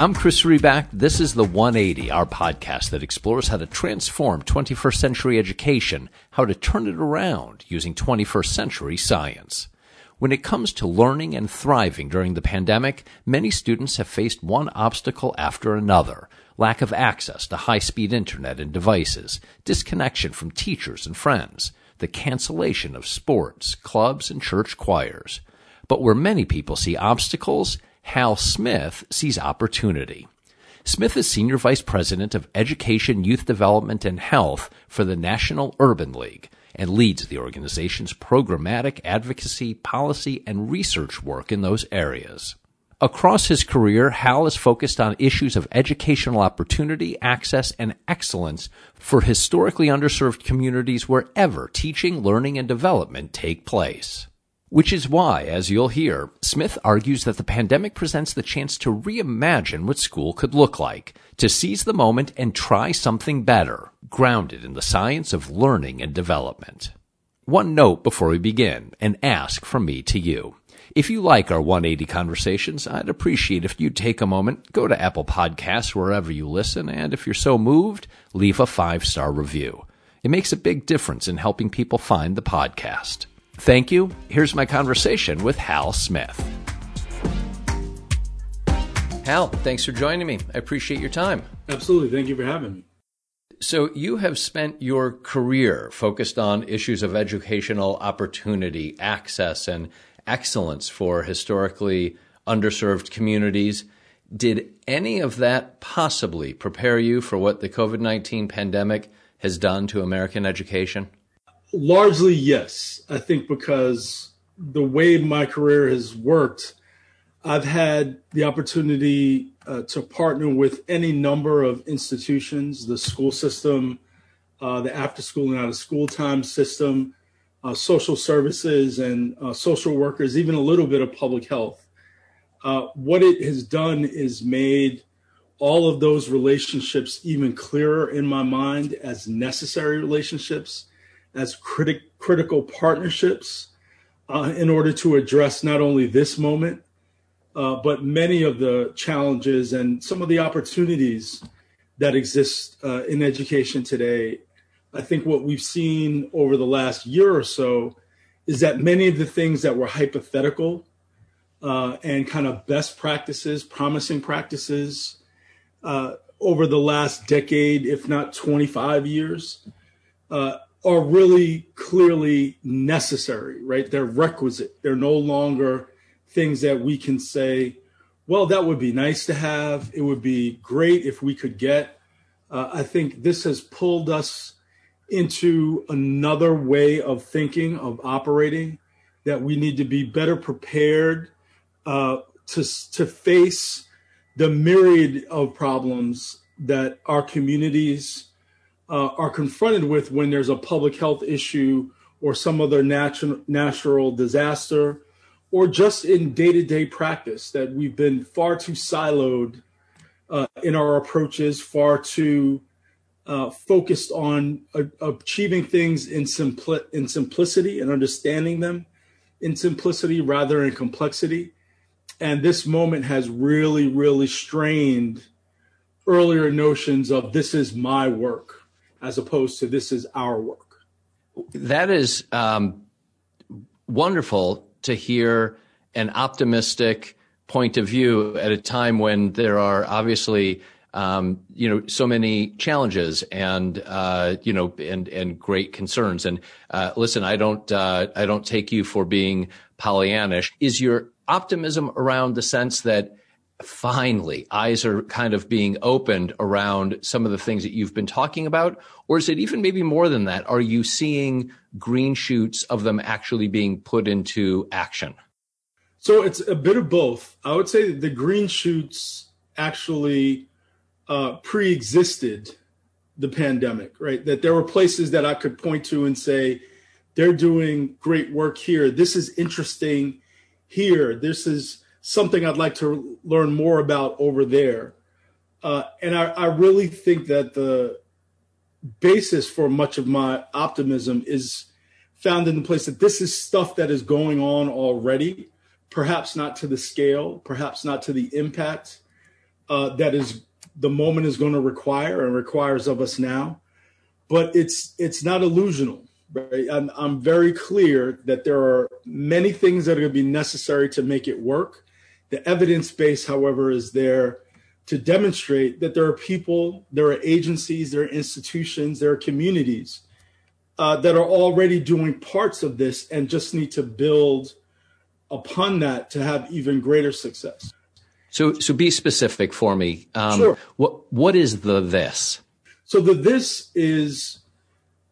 I'm Chris Riback. This is the 180, our podcast that explores how to transform 21st century education, how to turn it around using 21st century science. When it comes to learning and thriving during the pandemic, many students have faced one obstacle after another. Lack of access to high-speed internet and devices, disconnection from teachers and friends, the cancellation of sports, clubs, and church choirs. But where many people see obstacles, Hal Smith sees opportunity. Smith is Senior Vice President of Education, Youth Development, and Health for the National Urban League and leads the organization's programmatic advocacy, policy, and research work in those areas. Across his career, Hal has focused on issues of educational opportunity, access, and excellence for historically underserved communities wherever teaching, learning, and development take place. Which is why, as you'll hear, Smith argues that the pandemic presents the chance to reimagine what school could look like, to seize the moment and try something better, grounded in the science of learning and development. One note before we begin, an ask from me to you. If you like our 180 conversations, I'd appreciate if you'd take a moment, go to Apple Podcasts wherever you listen, and if you're so moved, leave a five star review. It makes a big difference in helping people find the podcast. Thank you. Here's my conversation with Hal Smith. Hal, thanks for joining me. I appreciate your time. Absolutely. Thank you for having me. So, you have spent your career focused on issues of educational opportunity, access, and excellence for historically underserved communities. Did any of that possibly prepare you for what the COVID 19 pandemic has done to American education? Largely, yes. I think because the way my career has worked, I've had the opportunity uh, to partner with any number of institutions, the school system, uh, the after school and out of school time system, uh, social services and uh, social workers, even a little bit of public health. Uh, what it has done is made all of those relationships even clearer in my mind as necessary relationships as critic, critical partnerships uh, in order to address not only this moment, uh, but many of the challenges and some of the opportunities that exist uh, in education today. I think what we've seen over the last year or so is that many of the things that were hypothetical uh, and kind of best practices, promising practices uh, over the last decade, if not 25 years, uh, are really clearly necessary, right? They're requisite. They're no longer things that we can say, well, that would be nice to have. It would be great if we could get. Uh, I think this has pulled us into another way of thinking, of operating, that we need to be better prepared uh, to, to face the myriad of problems that our communities uh, are confronted with when there's a public health issue or some other natural natural disaster or just in day-to-day practice that we've been far too siloed uh, in our approaches far too uh, focused on achieving things in, simpli- in simplicity and understanding them in simplicity rather than complexity. And this moment has really really strained earlier notions of this is my work as opposed to this is our work. That is um, wonderful to hear an optimistic point of view at a time when there are obviously um, you know so many challenges and uh, you know and and great concerns and uh, listen I don't uh, I don't take you for being Pollyannish is your optimism around the sense that finally eyes are kind of being opened around some of the things that you've been talking about? Or is it even maybe more than that? Are you seeing green shoots of them actually being put into action? So it's a bit of both. I would say the green shoots actually uh, pre existed the pandemic, right? That there were places that I could point to and say, they're doing great work here. This is interesting here. This is something I'd like to learn more about over there. Uh, and I, I, really think that the basis for much of my optimism is found in the place that this is stuff that is going on already, perhaps not to the scale, perhaps not to the impact, uh, that is the moment is going to require and requires of us now. But it's it's not illusional. Right? I'm, I'm very clear that there are many things that are going to be necessary to make it work. The evidence base, however, is there to demonstrate that there are people, there are agencies, there are institutions, there are communities uh, that are already doing parts of this and just need to build upon that to have even greater success. So, so be specific for me. Um, sure. What what is the this? So the this is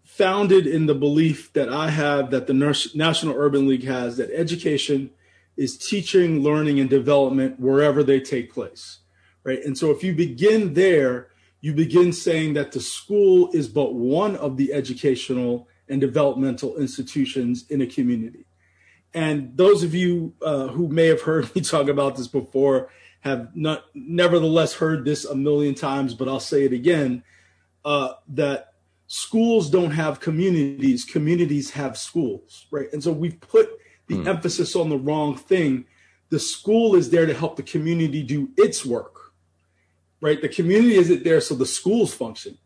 founded in the belief that I have that the National Urban League has that education is teaching, learning, and development wherever they take place, right? And so if you begin there, you begin saying that the school is but one of the educational and developmental institutions in a community. And those of you uh, who may have heard me talk about this before have not nevertheless heard this a million times, but I'll say it again uh, that schools don't have communities, communities have schools, right? And so we've put the mm. emphasis on the wrong thing. The school is there to help the community do its work, right? The community isn't there so the schools function.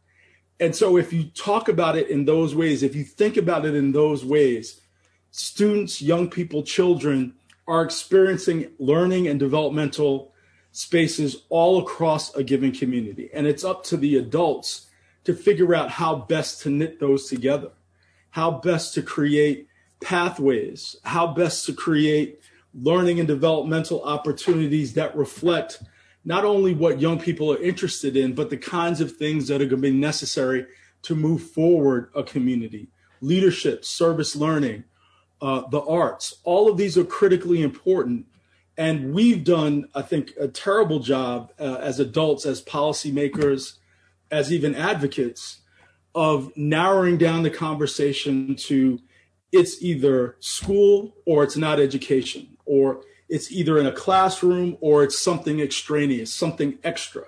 And so if you talk about it in those ways, if you think about it in those ways, students, young people, children are experiencing learning and developmental spaces all across a given community. And it's up to the adults to figure out how best to knit those together, how best to create pathways, how best to create learning and developmental opportunities that reflect not only what young people are interested in, but the kinds of things that are going to be necessary to move forward a community. Leadership, service learning, uh, the arts, all of these are critically important. And we've done, I think, a terrible job uh, as adults, as policymakers, as even advocates of narrowing down the conversation to it's either school or it's not education, or it's either in a classroom or it's something extraneous, something extra.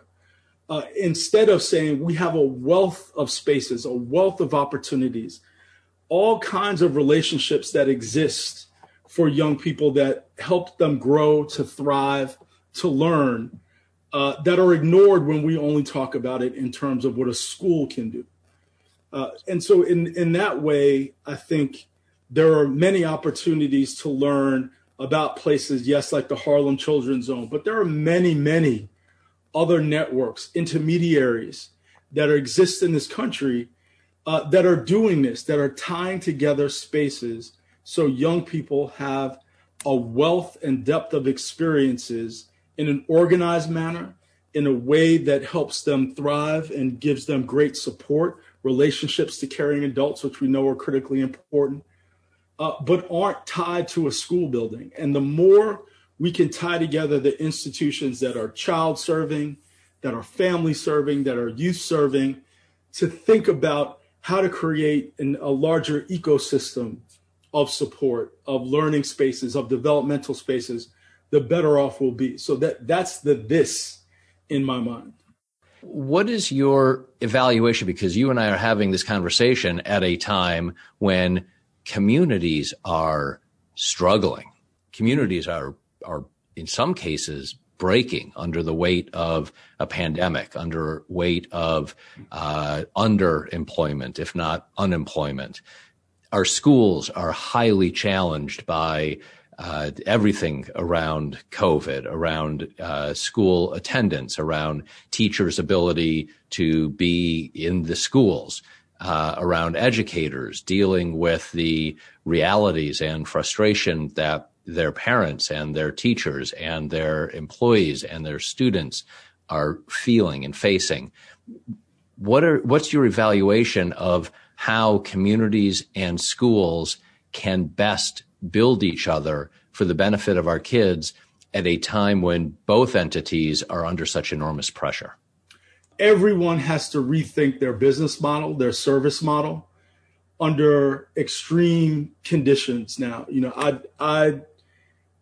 Uh, instead of saying we have a wealth of spaces, a wealth of opportunities, all kinds of relationships that exist for young people that help them grow, to thrive, to learn, uh, that are ignored when we only talk about it in terms of what a school can do. Uh, and so, in, in that way, I think there are many opportunities to learn about places, yes, like the Harlem Children's Zone, but there are many, many other networks, intermediaries that are, exist in this country uh, that are doing this, that are tying together spaces so young people have a wealth and depth of experiences in an organized manner, in a way that helps them thrive and gives them great support, relationships to caring adults, which we know are critically important, uh, but aren't tied to a school building. And the more we can tie together the institutions that are child serving, that are family serving, that are youth serving, to think about how to create an, a larger ecosystem of support, of learning spaces, of developmental spaces the better off we'll be. So that that's the this in my mind. What is your evaluation? Because you and I are having this conversation at a time when communities are struggling. Communities are are in some cases breaking under the weight of a pandemic, under weight of uh, underemployment, if not unemployment. Our schools are highly challenged by uh, everything around COVID, around uh, school attendance, around teachers' ability to be in the schools, uh, around educators dealing with the realities and frustration that their parents and their teachers and their employees and their students are feeling and facing. What are what's your evaluation of how communities and schools can best build each other for the benefit of our kids at a time when both entities are under such enormous pressure? Everyone has to rethink their business model, their service model under extreme conditions now. You know, I I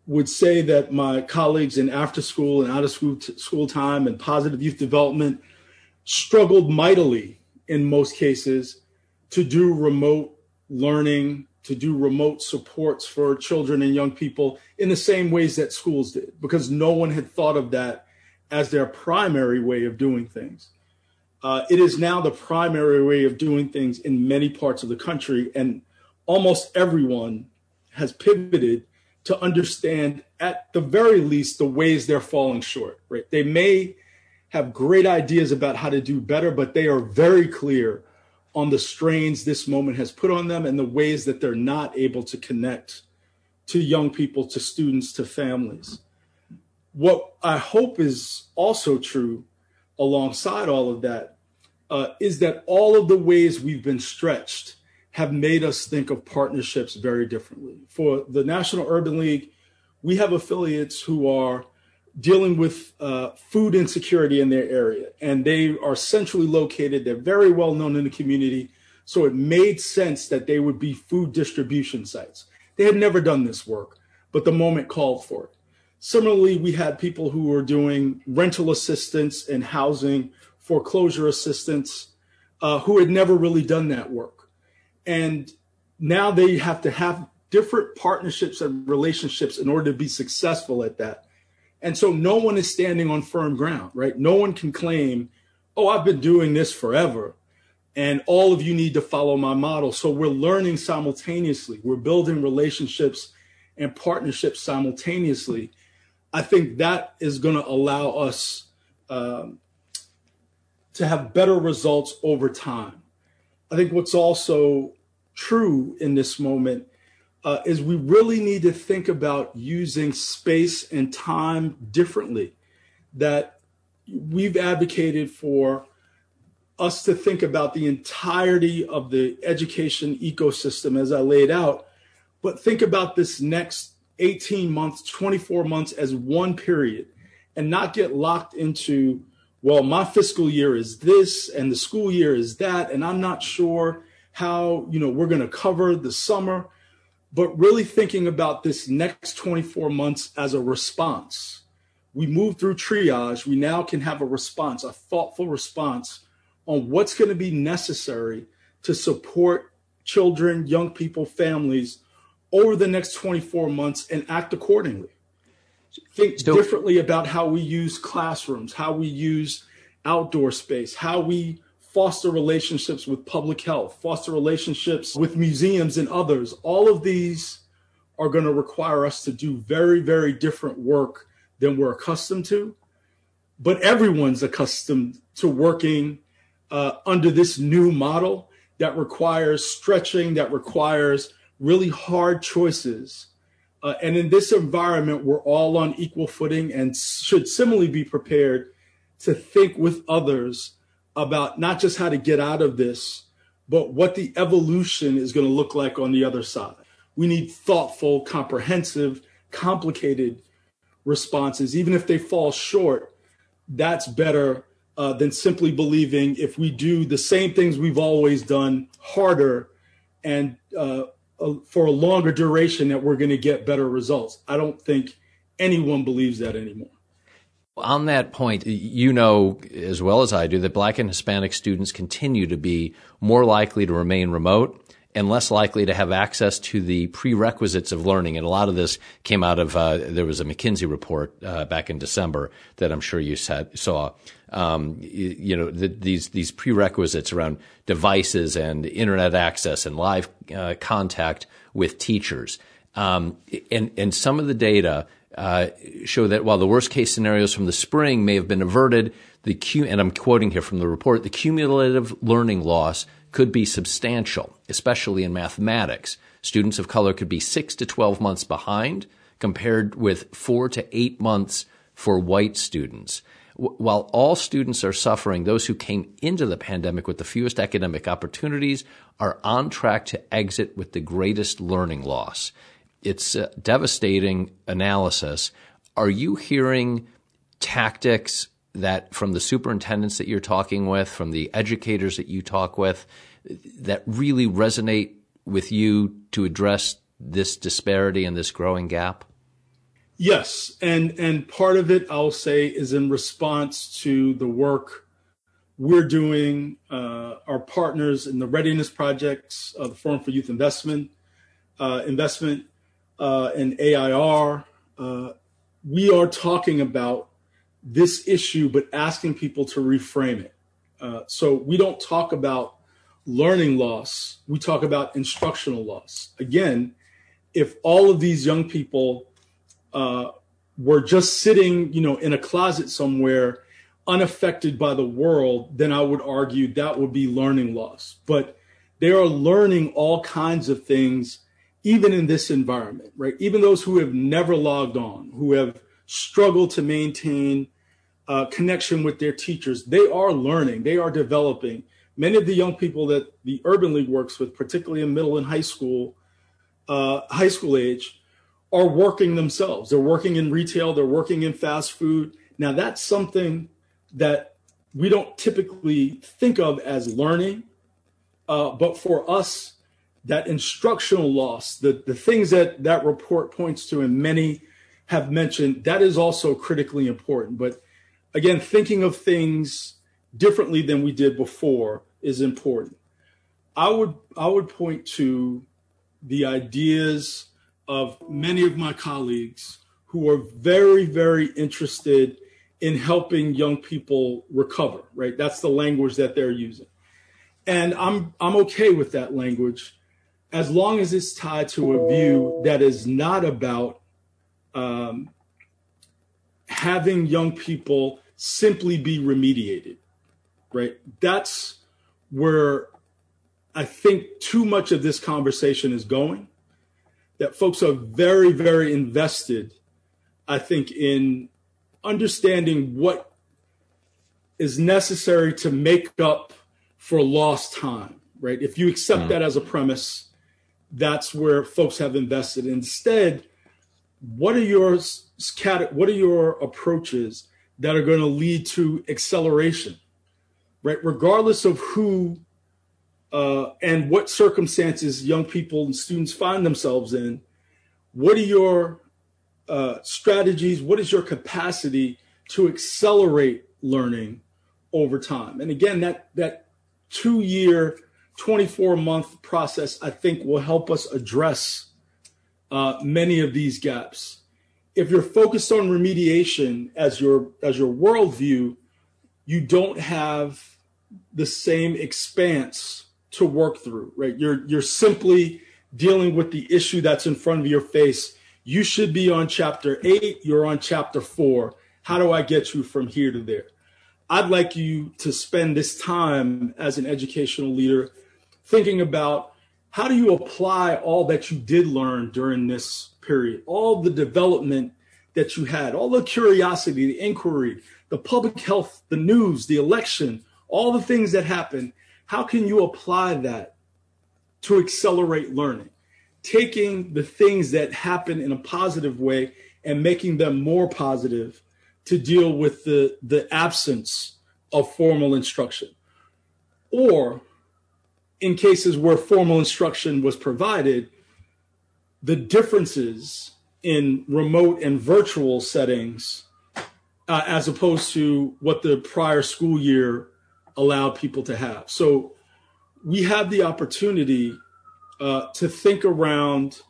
would say that my colleagues in after school and out of school t- school time and positive youth development struggled mightily in most cases to do remote learning to do remote supports for children and young people in the same ways that schools did because no one had thought of that as their primary way of doing things. Uh, it is now the primary way of doing things in many parts of the country, and almost everyone has pivoted to understand, at the very least, the ways they're falling short. Right? They may have great ideas about how to do better, but they are very clear on the strains this moment has put on them and the ways that they're not able to connect to young people, to students, to families. What I hope is also true alongside all of that uh, is that all of the ways we've been stretched have made us think of partnerships very differently. For the National Urban League, we have affiliates who are dealing with uh, food insecurity in their area, and they are centrally located. They're very well known in the community. So it made sense that they would be food distribution sites. They had never done this work, but the moment called for it. Similarly, we had people who were doing rental assistance and housing, foreclosure assistance, uh, who had never really done that work. And now they have to have different partnerships and relationships in order to be successful at that. And so no one is standing on firm ground, right? No one can claim, oh, I've been doing this forever and all of you need to follow my model. So we're learning simultaneously, we're building relationships and partnerships simultaneously I think that is going to allow us um, to have better results over time. I think what's also true in this moment uh, is we really need to think about using space and time differently. That we've advocated for us to think about the entirety of the education ecosystem as I laid out, but think about this next 18 months, 24 months as one period and not get locked into, well, my fiscal year is this and the school year is that, and I'm not sure how, you know, we're going to cover the summer, but really thinking about this next 24 months as a response. We move through triage. We now can have a response, a thoughtful response on what's going to be necessary to support children, young people, families over the next 24 months and act accordingly. Think Still, differently about how we use classrooms, how we use outdoor space, how we foster relationships with public health, foster relationships with museums and others. All of these are going to require us to do very, very different work than we're accustomed to. But everyone's accustomed to working uh, under this new model that requires stretching, that requires really hard choices. Uh, and in this environment, we're all on equal footing and should similarly be prepared to think with others about not just how to get out of this, but what the evolution is going to look like on the other side. We need thoughtful, comprehensive, complicated responses. Even if they fall short, that's better uh, than simply believing if we do the same things we've always done harder and uh, for a longer duration that we're going to get better results. I don't think anyone believes that anymore. On that point, you know as well as I do that black and Hispanic students continue to be more likely to remain remote and less likely to have access to the prerequisites of learning. And a lot of this came out of uh, there was a McKinsey report uh, back in December that I'm sure you said, saw. Um, you, you, know the, these these prerequisites around devices and internet access and live uh, contact with teachers. Um, and and some of the data uh, show that while the worst case scenarios from the spring may have been averted, the and I'm quoting here from the report, the cumulative learning loss could be substantial, especially in mathematics. Students of color could be 6 to 12 months behind compared with 4 to 8 months for white students. While all students are suffering, those who came into the pandemic with the fewest academic opportunities are on track to exit with the greatest learning loss. It's a devastating analysis. Are you hearing tactics that from the superintendents that you're talking with, from the educators that you talk with, that really resonate with you to address this disparity and this growing gap? Yes, and and part of it I'll say is in response to the work we're doing, uh, our partners in the readiness projects, uh, the Forum for Youth Investment, uh, investment, uh, and AIR. Uh, we are talking about this issue, but asking people to reframe it. Uh, so we don't talk about learning loss, we talk about instructional loss. Again, if all of these young people uh, were just sitting, you know, in a closet somewhere, unaffected by the world, then I would argue that would be learning loss. But they are learning all kinds of things, even in this environment, right? Even those who have never logged on, who have struggled to maintain uh, connection with their teachers, they are learning, they are developing. Many of the young people that the Urban League works with, particularly in middle and high school, uh, high school age, are working themselves. They're working in retail, they're working in fast food. Now, that's something that we don't typically think of as learning, uh, but for us, that instructional loss, the, the things that that report points to, and many have mentioned, that is also critically important. But again, thinking of things differently than we did before is important. I would I would point to the ideas of many of my colleagues who are very very interested in helping young people recover, right? That's the language that they're using. And I'm I'm okay with that language as long as it's tied to a view that is not about um, having young people simply be remediated, right? That's where I think too much of this conversation is going. That folks are very, very invested, I think, in understanding what is necessary to make up for lost time, right? If you accept mm-hmm. that as a premise, that's where folks have invested. Instead, what are your what are your approaches that are going to lead to acceleration, right? Regardless of who uh, and what circumstances young people and students find themselves in, what are your uh, strategies? What is your capacity to accelerate learning over time? And again, that that two year, 24 month process, I think, will help us address uh, many of these gaps. If you're focused on remediation as your as your worldview, you don't have the same expanse to work through, right? You're you're simply dealing with the issue that's in front of your face you should be on chapter eight. You're on chapter four. How do I get you from here to there? I'd like you to spend this time as an educational leader thinking about how do you apply all that you did learn during this period, all the development that you had, all the curiosity, the inquiry, the public health, the news, the election, all the things that happened. How can you apply that to accelerate learning? taking the things that happen in a positive way and making them more positive to deal with the, the absence of formal instruction. Or in cases where formal instruction was provided, the differences in remote and virtual settings uh, as opposed to what the prior school year allowed people to have. So we have the opportunity uh, to think around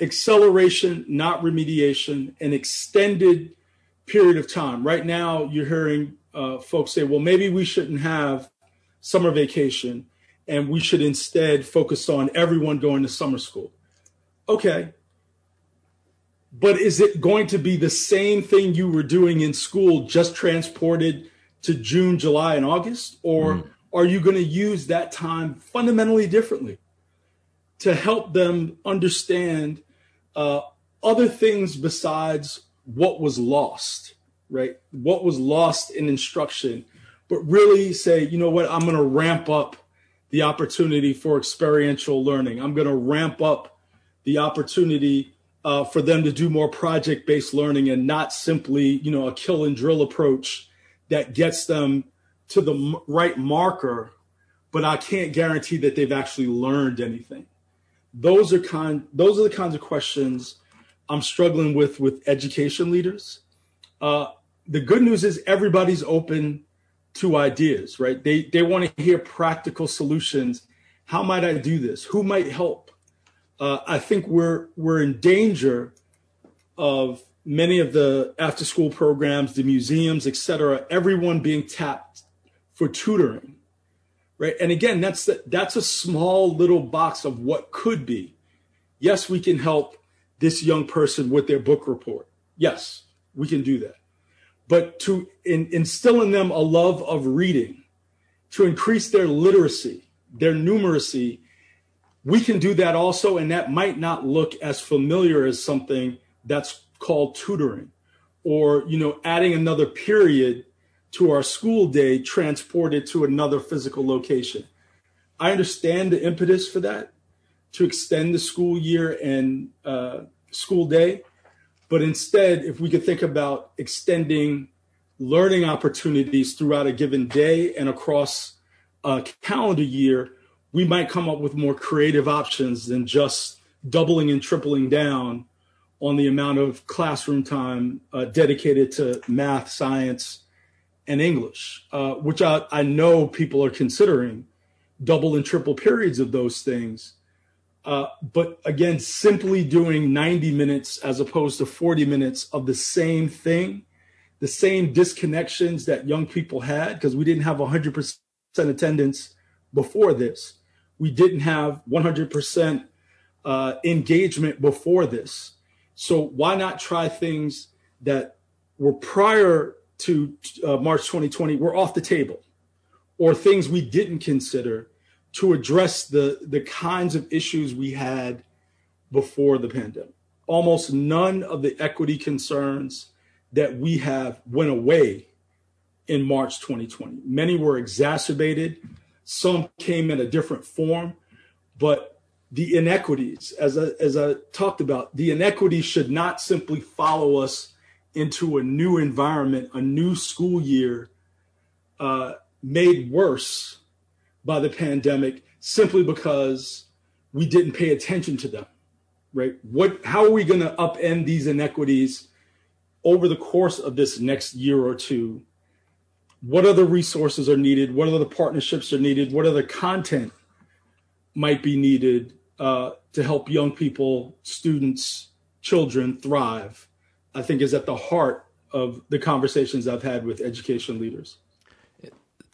acceleration, not remediation, an extended period of time. Right now, you're hearing uh, folks say, well, maybe we shouldn't have summer vacation and we should instead focus on everyone going to summer school. Okay. But is it going to be the same thing you were doing in school, just transported to June, July, and August? Or mm are you going to use that time fundamentally differently to help them understand uh, other things besides what was lost, right? What was lost in instruction, but really say, you know what, I'm going to ramp up the opportunity for experiential learning. I'm going to ramp up the opportunity uh, for them to do more project based learning and not simply, you know, a kill and drill approach that gets them to the right marker, but I can't guarantee that they've actually learned anything. Those are kind. Those are the kinds of questions I'm struggling with with education leaders. Uh, the good news is everybody's open to ideas, right? They they want to hear practical solutions. How might I do this? Who might help? Uh, I think we're we're in danger of many of the after school programs, the museums, et cetera, everyone being tapped for tutoring. Right. And again, that's the, that's a small little box of what could be. Yes, we can help this young person with their book report. Yes, we can do that. But to in, instill in them a love of reading, to increase their literacy, their numeracy, we can do that also. And that might not look as familiar as something that's called tutoring or, you know, adding another period to our school day transported to another physical location. I understand the impetus for that to extend the school year and uh, school day. But instead, if we could think about extending learning opportunities throughout a given day and across a calendar year, we might come up with more creative options than just doubling and tripling down on the amount of classroom time uh, dedicated to math, science, and English, uh, which I, I know people are considering double and triple periods of those things. Uh, but again, simply doing 90 minutes as opposed to 40 minutes of the same thing, the same disconnections that young people had, because we didn't have 100% attendance before this. We didn't have 100% uh, engagement before this. So why not try things that were prior to uh, March 2020 were off the table or things we didn't consider to address the the kinds of issues we had before the pandemic. Almost none of the equity concerns that we have went away in March 2020. Many were exacerbated, some came in a different form, but the inequities, as I, as I talked about, the inequities should not simply follow us into a new environment, a new school year, uh, made worse by the pandemic simply because we didn't pay attention to them, right? What, how are we going to upend these inequities over the course of this next year or two? What other resources are needed? What other partnerships are needed? What other content might be needed uh, to help young people, students, children thrive? I think is at the heart of the conversations I've had with education leaders.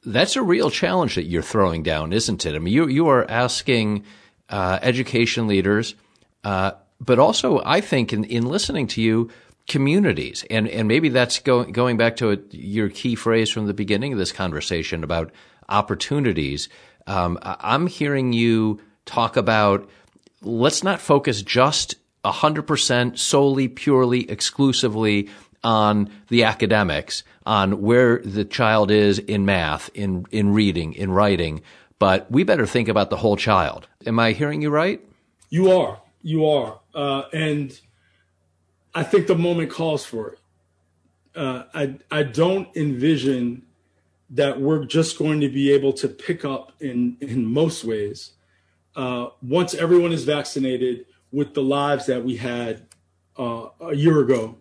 That's a real challenge that you're throwing down, isn't it? I mean, you you are asking uh, education leaders, uh, but also I think in, in listening to you, communities, and and maybe that's going going back to a, your key phrase from the beginning of this conversation about opportunities. Um, I'm hearing you talk about let's not focus just 100% solely, purely, exclusively on the academics, on where the child is in math, in, in reading, in writing, but we better think about the whole child. Am I hearing you right? You are. You are. Uh, and I think the moment calls for it. Uh, I, I don't envision that we're just going to be able to pick up in, in most ways. Uh, once everyone is vaccinated with the lives that we had uh, a year ago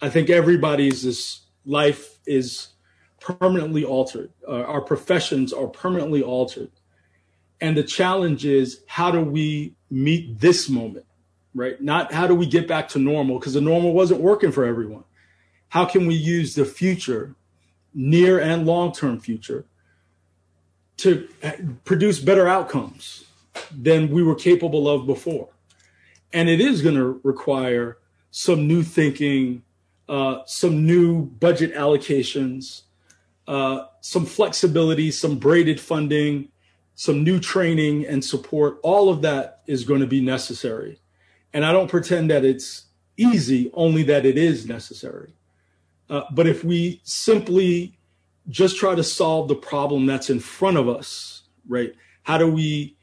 I think everybody's this life is permanently altered. Uh, our professions are permanently altered. And the challenge is how do we meet this moment, right? Not how do we get back to normal because the normal wasn't working for everyone. How can we use the future, near and long term future, to uh, produce better outcomes than we were capable of before? And it is going to require some new thinking, uh, some new budget allocations, uh, some flexibility, some braided funding, some new training and support. All of that is going to be necessary. And I don't pretend that it's easy, only that it is necessary. Uh, but if we simply just try to solve the problem that's in front of us, right? How do we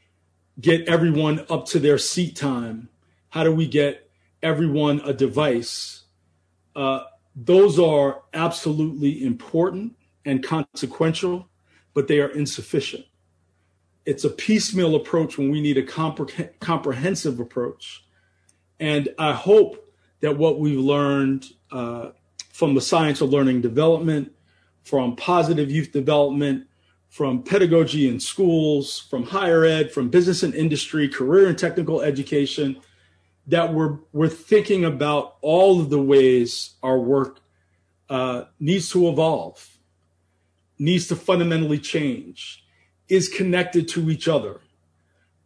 get everyone up to their seat time? How do we get everyone a device? Uh, those are absolutely important and consequential, but they are insufficient. It's a piecemeal approach when we need a compre- comprehensive approach. And I hope that what we've learned uh, from the science of learning development, from positive youth development, from pedagogy in schools, from higher ed, from business and industry, career and technical education, that we're we're thinking about all of the ways our work uh, needs to evolve, needs to fundamentally change, is connected to each other.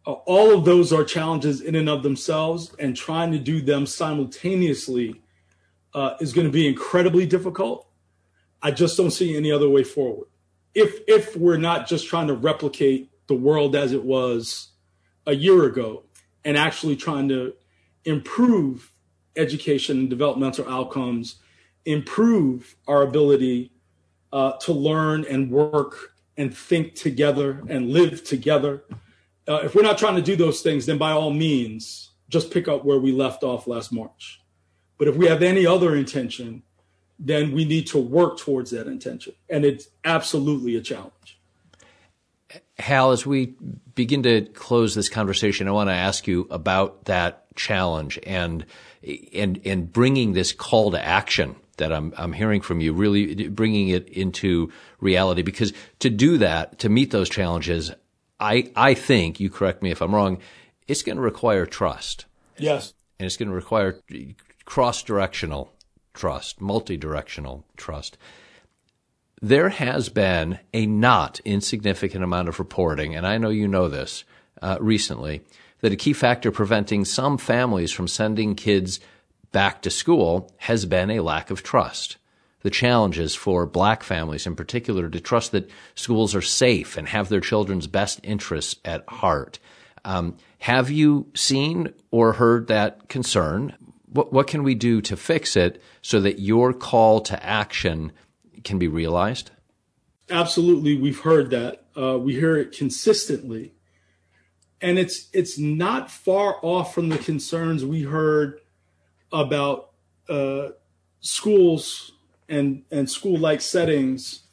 Uh, all of those are challenges in and of themselves, and trying to do them simultaneously uh, is going to be incredibly difficult. I just don't see any other way forward. If if we're not just trying to replicate the world as it was a year ago, and actually trying to improve education and developmental outcomes, improve our ability uh, to learn and work and think together and live together. Uh, if we're not trying to do those things, then by all means, just pick up where we left off last March. But if we have any other intention, then we need to work towards that intention. And it's absolutely a challenge. Hal, as we begin to close this conversation, I want to ask you about that challenge and and and bringing this call to action that I'm I'm hearing from you, really bringing it into reality. Because to do that, to meet those challenges, I I think you correct me if I'm wrong. It's going to require trust. Yes, and it's going to require cross directional trust, multi directional trust there has been a not insignificant amount of reporting, and I know you know this uh, recently, that a key factor preventing some families from sending kids back to school has been a lack of trust. The challenges for black families in particular to trust that schools are safe and have their children's best interests at heart. Um, have you seen or heard that concern? What, what can we do to fix it so that your call to action can be realized? Absolutely, we've heard that. Uh, we hear it consistently, and it's it's not far off from the concerns we heard about uh, schools and and school like settings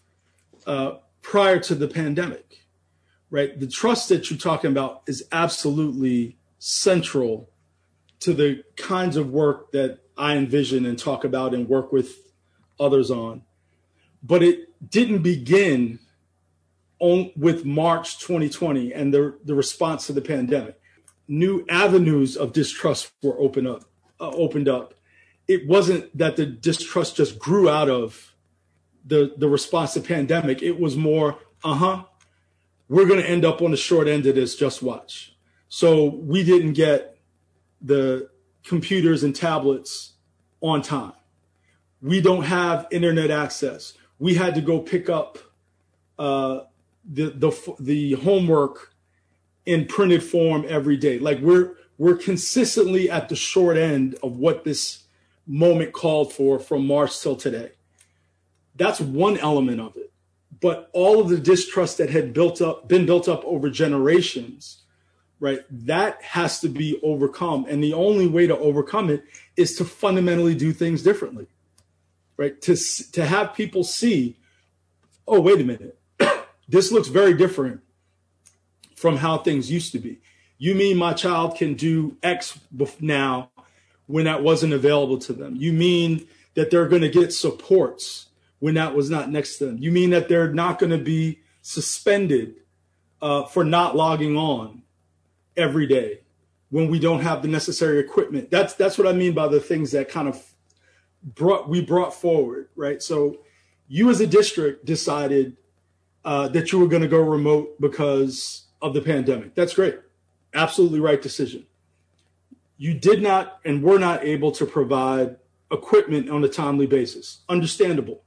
uh, prior to the pandemic. Right, the trust that you're talking about is absolutely central to the kinds of work that I envision and talk about and work with others on but it didn't begin on, with March 2020 and the, the response to the pandemic. New avenues of distrust were open up, uh, opened up. It wasn't that the distrust just grew out of the, the response to pandemic. It was more, uh huh, we're going to end up on the short end of this, just watch. So we didn't get the computers and tablets on time. We don't have internet access we had to go pick up uh, the the the homework in printed form every day. Like we're we're consistently at the short end of what this moment called for from March till today. That's one element of it. But all of the distrust that had built up been built up over generations, right? That has to be overcome. And the only way to overcome it is to fundamentally do things differently right? To to have people see, oh wait a minute, this looks very different from how things used to be. You mean my child can do X now when that wasn't available to them? You mean that they're going to get supports when that was not next to them? You mean that they're not going to be suspended uh, for not logging on every day when we don't have the necessary equipment? That's that's what I mean by the things that kind of brought we brought forward, right? So you as a district decided uh, that you were going to go remote because of the pandemic. That's great. Absolutely right decision. You did not and were not able to provide equipment on a timely basis. Understandable.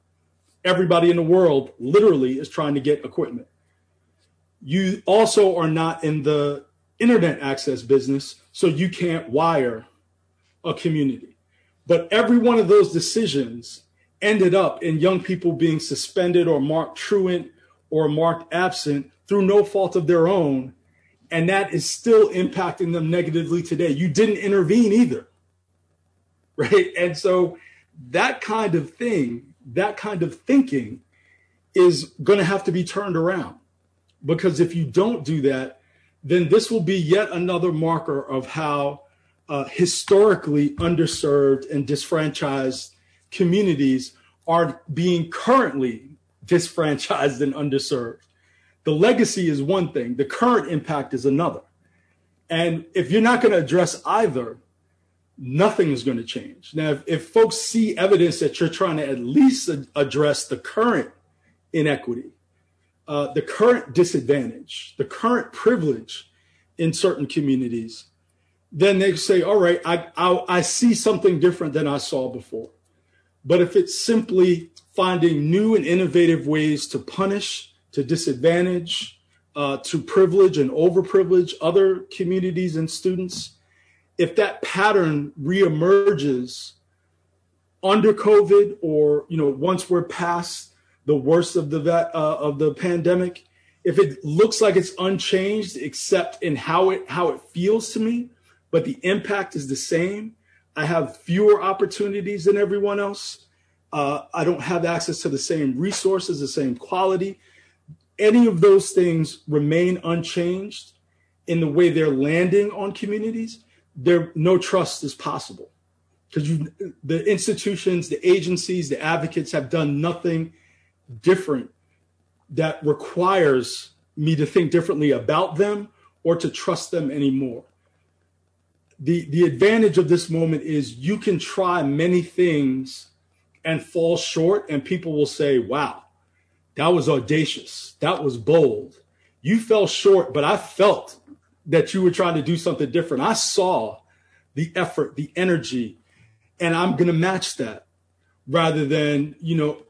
Everybody in the world literally is trying to get equipment. You also are not in the internet access business, so you can't wire a community. But every one of those decisions ended up in young people being suspended or marked truant or marked absent through no fault of their own. And that is still impacting them negatively today. You didn't intervene either. Right. And so that kind of thing, that kind of thinking is going to have to be turned around. Because if you don't do that, then this will be yet another marker of how uh, historically underserved and disfranchised communities are being currently disfranchised and underserved. The legacy is one thing, the current impact is another. And if you're not going to address either, nothing is going to change. Now, if, if folks see evidence that you're trying to at least address the current inequity, uh, the current disadvantage, the current privilege in certain communities, then they say, all right, I, I, I see something different than I saw before. But if it's simply finding new and innovative ways to punish, to disadvantage, uh, to privilege and overprivilege other communities and students, if that pattern reemerges under COVID or you know once we're past the worst of the uh, of the pandemic, if it looks like it's unchanged except in how it how it feels to me, but the impact is the same. I have fewer opportunities than everyone else. Uh, I don't have access to the same resources, the same quality. Any of those things remain unchanged in the way they're landing on communities. There, no trust is possible because the institutions, the agencies, the advocates have done nothing different that requires me to think differently about them or to trust them anymore the the advantage of this moment is you can try many things and fall short and people will say wow that was audacious. That was bold. You fell short but i felt that you were trying to do something different. I saw the effort the energy and i'm going to match that rather than you know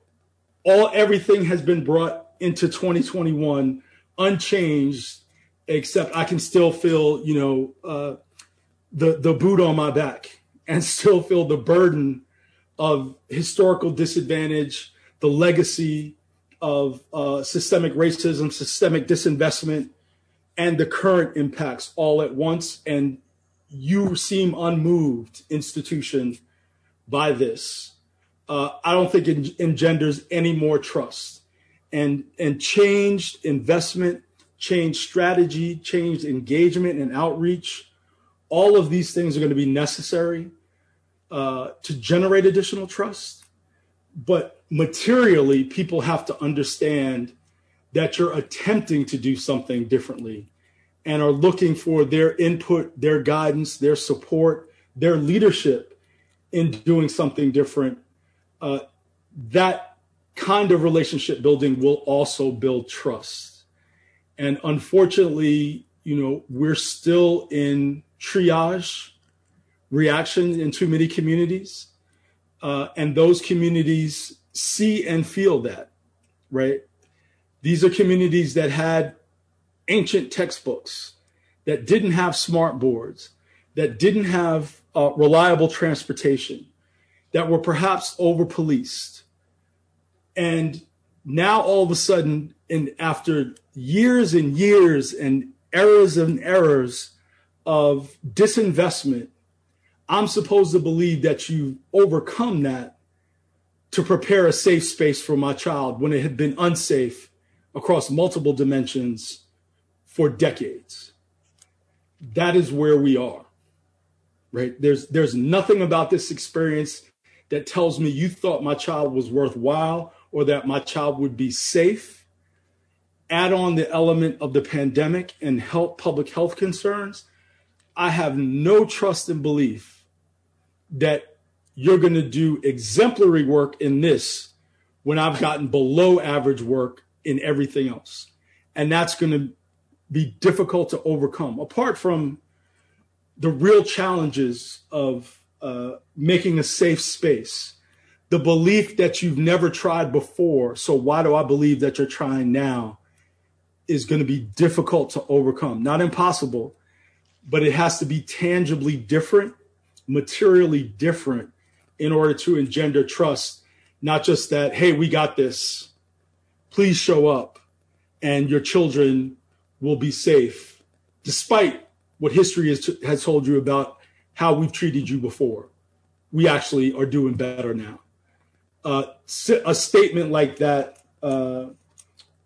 all everything has been brought into 2021 unchanged except i can still feel you know uh, the the boot on my back and still feel the burden of historical disadvantage, the legacy of uh, systemic racism, systemic disinvestment, and the current impacts all at once. And you seem unmoved, institution, by this. Uh, I don't think it engenders any more trust. And and changed investment, changed strategy, changed engagement and outreach all of these things are going to be necessary uh, to generate additional trust. But materially, people have to understand that you're attempting to do something differently and are looking for their input, their guidance, their support, their leadership in doing something different. Uh, that kind of relationship building will also build trust. And unfortunately, you know, we're still in triage reaction in too many communities. Uh, and those communities see and feel that, right? These are communities that had ancient textbooks, that didn't have smart boards, that didn't have uh, reliable transportation, that were perhaps over policed. And now all of a sudden, and after years and years and errors and errors of disinvestment, I'm supposed to believe that you overcome that to prepare a safe space for my child when it had been unsafe across multiple dimensions for decades. That is where we are. Right? There's there's nothing about this experience that tells me you thought my child was worthwhile or that my child would be safe. Add on the element of the pandemic and help public health concerns I have no trust and belief that you're going to do exemplary work in this when I've gotten below average work in everything else. And that's going to be difficult to overcome, apart from the real challenges of uh, making a safe space, the belief that you've never tried before. So, why do I believe that you're trying now is going to be difficult to overcome? Not impossible, but it has to be tangibly different, materially different in order to engender trust, not just that, hey, we got this. Please show up and your children will be safe, despite what history has, told you about how we've treated you before. We actually are doing better now. Uh, a statement like that, uh,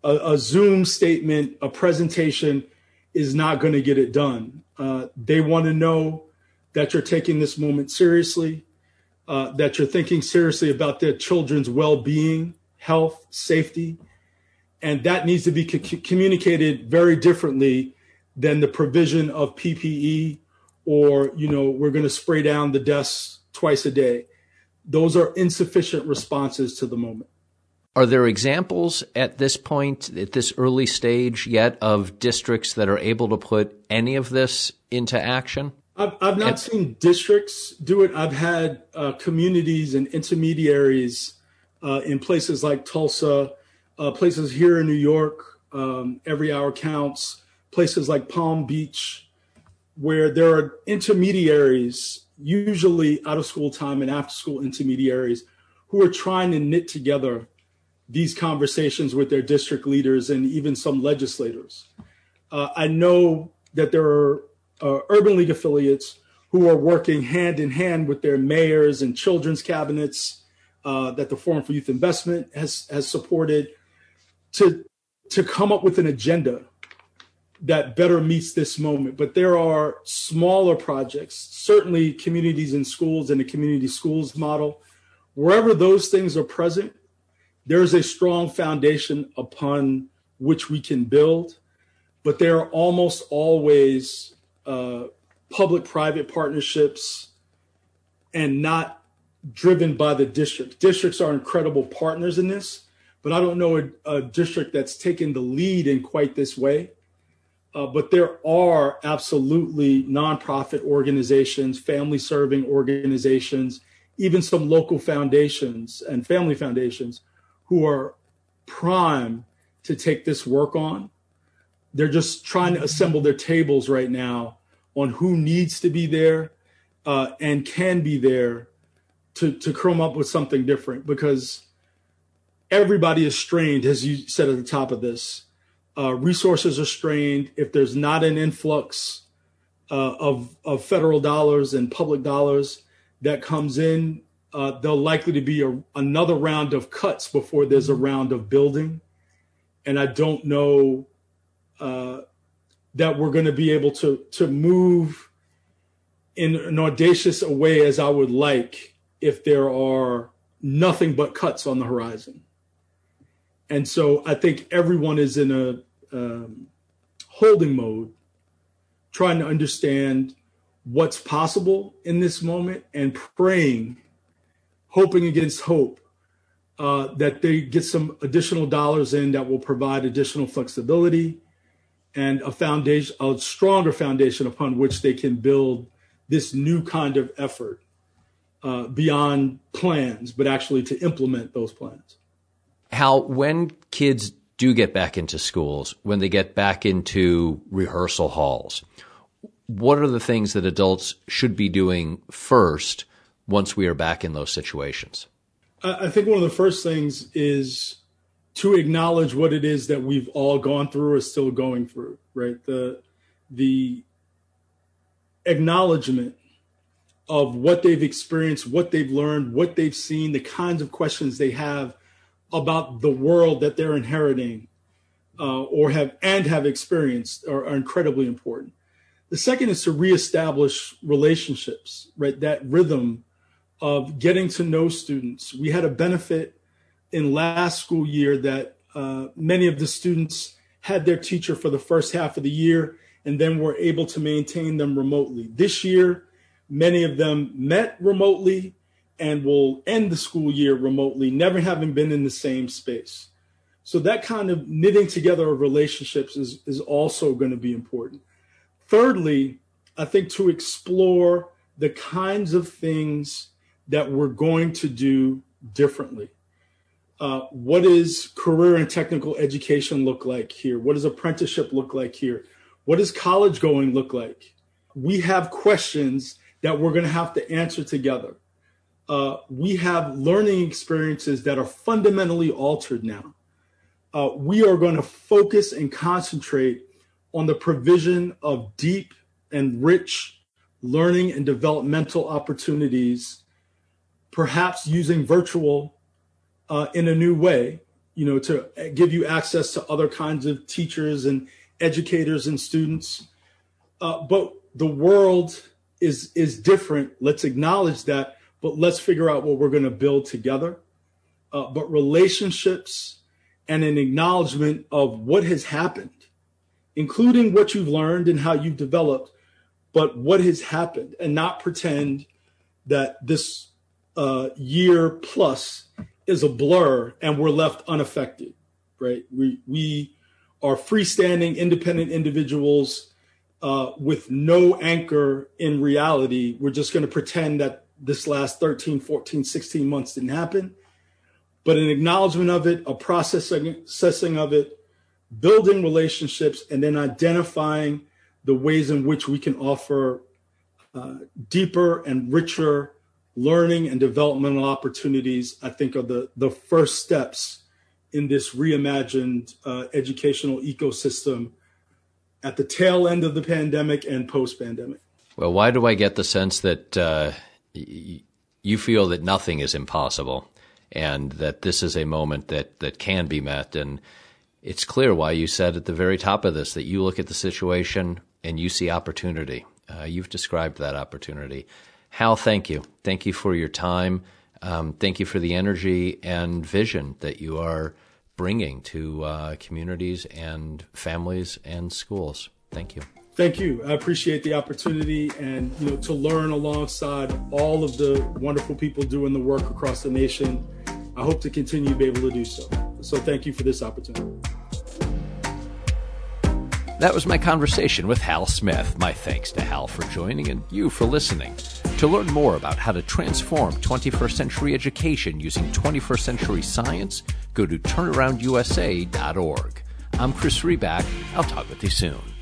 a, a Zoom statement, a presentation is not going to get it done. Uh, they want to know that you're taking this moment seriously, uh, that you're thinking seriously about their children's well being, health, safety. And that needs to be co- communicated very differently than the provision of PPE or you know we're going to spray down the desks twice a day those are insufficient responses to the moment are there examples at this point at this early stage yet of districts that are able to put any of this into action i've, I've not and, seen districts do it i've had uh, communities and intermediaries uh, in places like tulsa uh, places here in new york um, every hour counts places like palm beach where there are intermediaries, usually out of school time and after school intermediaries, who are trying to knit together these conversations with their district leaders and even some legislators. Uh, I know that there are uh, Urban League affiliates who are working hand in hand with their mayors and children's cabinets uh, that the Forum for Youth Investment has has supported to to come up with an agenda that better meets this moment. But there are smaller projects, certainly communities and schools and the community schools model. Wherever those things are present, there's a strong foundation upon which we can build. But there are almost always uh, public private partnerships and not driven by the district. Districts are incredible partners in this, but I don't know a, a district that's taken the lead in quite this way. Uh, but there are absolutely nonprofit organizations, family serving organizations, even some local foundations and family foundations who are prime to take this work on. They're just trying to assemble their tables right now on who needs to be there uh, and can be there to, to come up with something different because everybody is strained, as you said at the top of this. Uh, resources are strained, if there's not an influx uh, of of federal dollars and public dollars that comes in, uh, there'll likely to be a, another round of cuts before there's a round of building, and I don't know uh, that we're going to be able to to move in an audacious a way as I would like if there are nothing but cuts on the horizon. And so I think everyone is in a um, holding mode, trying to understand what's possible in this moment and praying, hoping against hope uh, that they get some additional dollars in that will provide additional flexibility and a foundation, a stronger foundation upon which they can build this new kind of effort uh, beyond plans, but actually to implement those plans. How, when kids do get back into schools, when they get back into rehearsal halls, what are the things that adults should be doing first once we are back in those situations? I think one of the first things is to acknowledge what it is that we've all gone through or still going through, right? The the acknowledgement of what they've experienced, what they've learned, what they've seen, the kinds of questions they have about the world that they're inheriting uh, or have and have experienced are, are incredibly important. The second is to reestablish relationships, right? That rhythm of getting to know students. We had a benefit in last school year that uh, many of the students had their teacher for the first half of the year and then were able to maintain them remotely. This year, many of them met remotely and will end the school year remotely, never having been in the same space. So that kind of knitting together of relationships is, is also going to be important. Thirdly, I think to explore the kinds of things that we're going to do differently. Uh, what does career and technical education look like here? What does apprenticeship look like here? What does college going look like? We have questions that we're going to have to answer together uh, we have learning experiences that are fundamentally altered now. Uh, we are going to focus and concentrate on the provision of deep and rich learning and developmental opportunities, perhaps using virtual uh, in a new way, you know, to give you access to other kinds of teachers and educators and students. Uh, but the world is is different. Let's acknowledge that but let's figure out what we're going to build together. Uh, but relationships and an acknowledgement of what has happened, including what you've learned and how you've developed, but what has happened and not pretend that this uh, year plus is a blur and we're left unaffected, right? We, we are freestanding, independent individuals uh, with no anchor in reality. We're just going to pretend that this last 13, 14, 16 months didn't happen. But an acknowledgement of it, a processing, of it, building relationships, and then identifying the ways in which we can offer uh, deeper and richer learning and developmental opportunities, I think, are the, the first steps in this reimagined uh, educational ecosystem at the tail end of the pandemic and post pandemic. Well, why do I get the sense that uh, y- you feel that nothing is impossible and that this is a moment that, that can be met? And it's clear why you said at the very top of this that you look at the situation and you see opportunity. Uh, you've described that opportunity. Hal, thank you. Thank you for your time. Um, thank you for the energy and vision that you are bringing to uh, communities and families and schools. Thank you. Thank you. I appreciate the opportunity and you know to learn alongside all of the wonderful people doing the work across the nation. I hope to continue to be able to do so. So thank you for this opportunity. That was my conversation with Hal Smith. My thanks to Hal for joining and you for listening. To learn more about how to transform 21st century education using 21st century science, go to turnaroundusa.org. I'm Chris Riback. I'll talk with you soon.